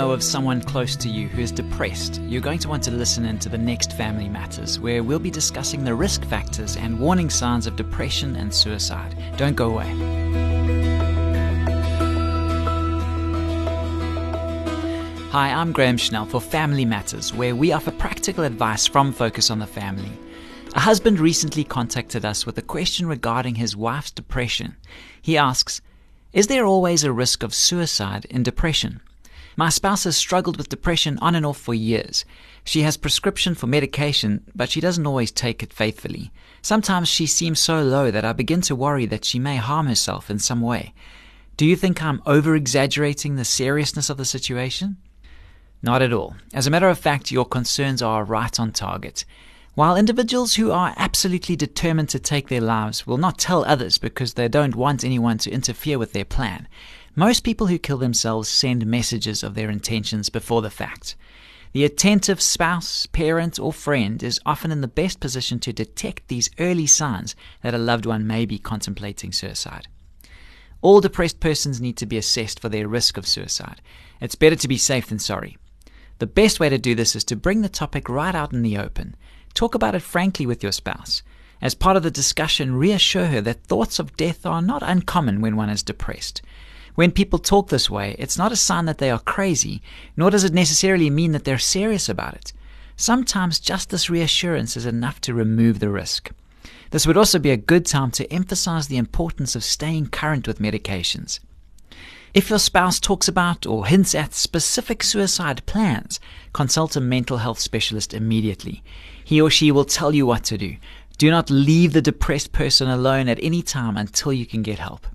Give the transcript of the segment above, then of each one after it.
know of someone close to you who is depressed, you're going to want to listen in to the next Family Matters, where we'll be discussing the risk factors and warning signs of depression and suicide. Don't go away. Hi, I'm Graham Schnell for Family Matters, where we offer practical advice from Focus on the Family. A husband recently contacted us with a question regarding his wife's depression. He asks, Is there always a risk of suicide in depression? My spouse has struggled with depression on and off for years. She has prescription for medication, but she doesn't always take it faithfully. Sometimes she seems so low that I begin to worry that she may harm herself in some way. Do you think I'm over exaggerating the seriousness of the situation? Not at all. As a matter of fact, your concerns are right on target. While individuals who are absolutely determined to take their lives will not tell others because they don't want anyone to interfere with their plan, most people who kill themselves send messages of their intentions before the fact. The attentive spouse, parent, or friend is often in the best position to detect these early signs that a loved one may be contemplating suicide. All depressed persons need to be assessed for their risk of suicide. It's better to be safe than sorry. The best way to do this is to bring the topic right out in the open. Talk about it frankly with your spouse. As part of the discussion, reassure her that thoughts of death are not uncommon when one is depressed. When people talk this way, it's not a sign that they are crazy, nor does it necessarily mean that they're serious about it. Sometimes just this reassurance is enough to remove the risk. This would also be a good time to emphasize the importance of staying current with medications. If your spouse talks about or hints at specific suicide plans, consult a mental health specialist immediately. He or she will tell you what to do. Do not leave the depressed person alone at any time until you can get help.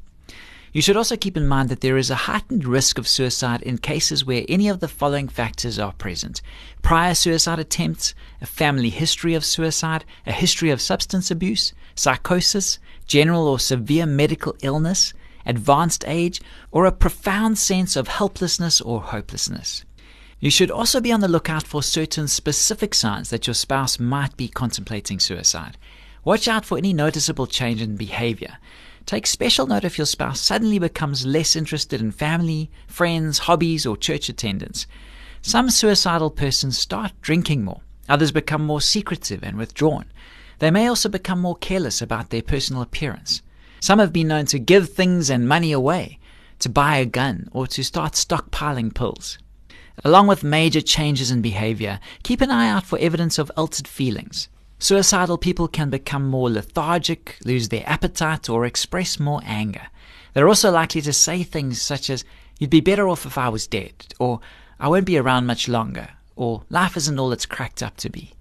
You should also keep in mind that there is a heightened risk of suicide in cases where any of the following factors are present prior suicide attempts, a family history of suicide, a history of substance abuse, psychosis, general or severe medical illness, advanced age, or a profound sense of helplessness or hopelessness. You should also be on the lookout for certain specific signs that your spouse might be contemplating suicide. Watch out for any noticeable change in behavior. Take special note if your spouse suddenly becomes less interested in family, friends, hobbies, or church attendance. Some suicidal persons start drinking more. Others become more secretive and withdrawn. They may also become more careless about their personal appearance. Some have been known to give things and money away, to buy a gun, or to start stockpiling pills. Along with major changes in behavior, keep an eye out for evidence of altered feelings. Suicidal people can become more lethargic, lose their appetite, or express more anger. They're also likely to say things such as, You'd be better off if I was dead, or I won't be around much longer, or life isn't all it's cracked up to be.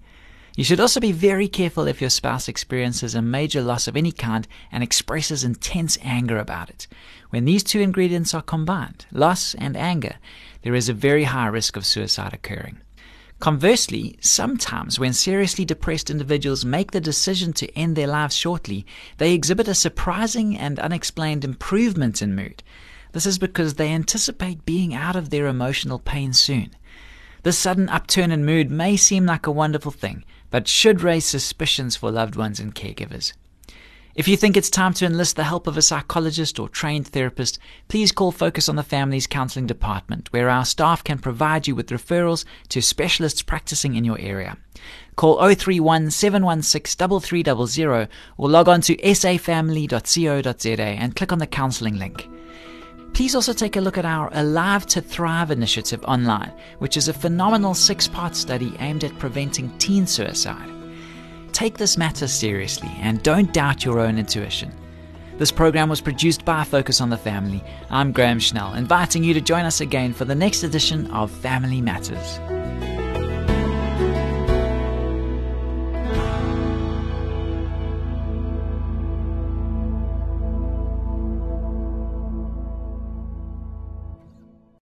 You should also be very careful if your spouse experiences a major loss of any kind and expresses intense anger about it. When these two ingredients are combined, loss and anger, there is a very high risk of suicide occurring. Conversely, sometimes when seriously depressed individuals make the decision to end their lives shortly, they exhibit a surprising and unexplained improvement in mood. This is because they anticipate being out of their emotional pain soon. This sudden upturn in mood may seem like a wonderful thing, but should raise suspicions for loved ones and caregivers. If you think it's time to enlist the help of a psychologist or trained therapist, please call Focus on the Family's Counseling Department, where our staff can provide you with referrals to specialists practicing in your area. Call 031 716 3300 or log on to safamily.co.za and click on the counseling link. Please also take a look at our Alive to Thrive initiative online, which is a phenomenal six part study aimed at preventing teen suicide. Take this matter seriously and don't doubt your own intuition. This program was produced by Focus on the Family. I'm Graham Schnell, inviting you to join us again for the next edition of Family Matters.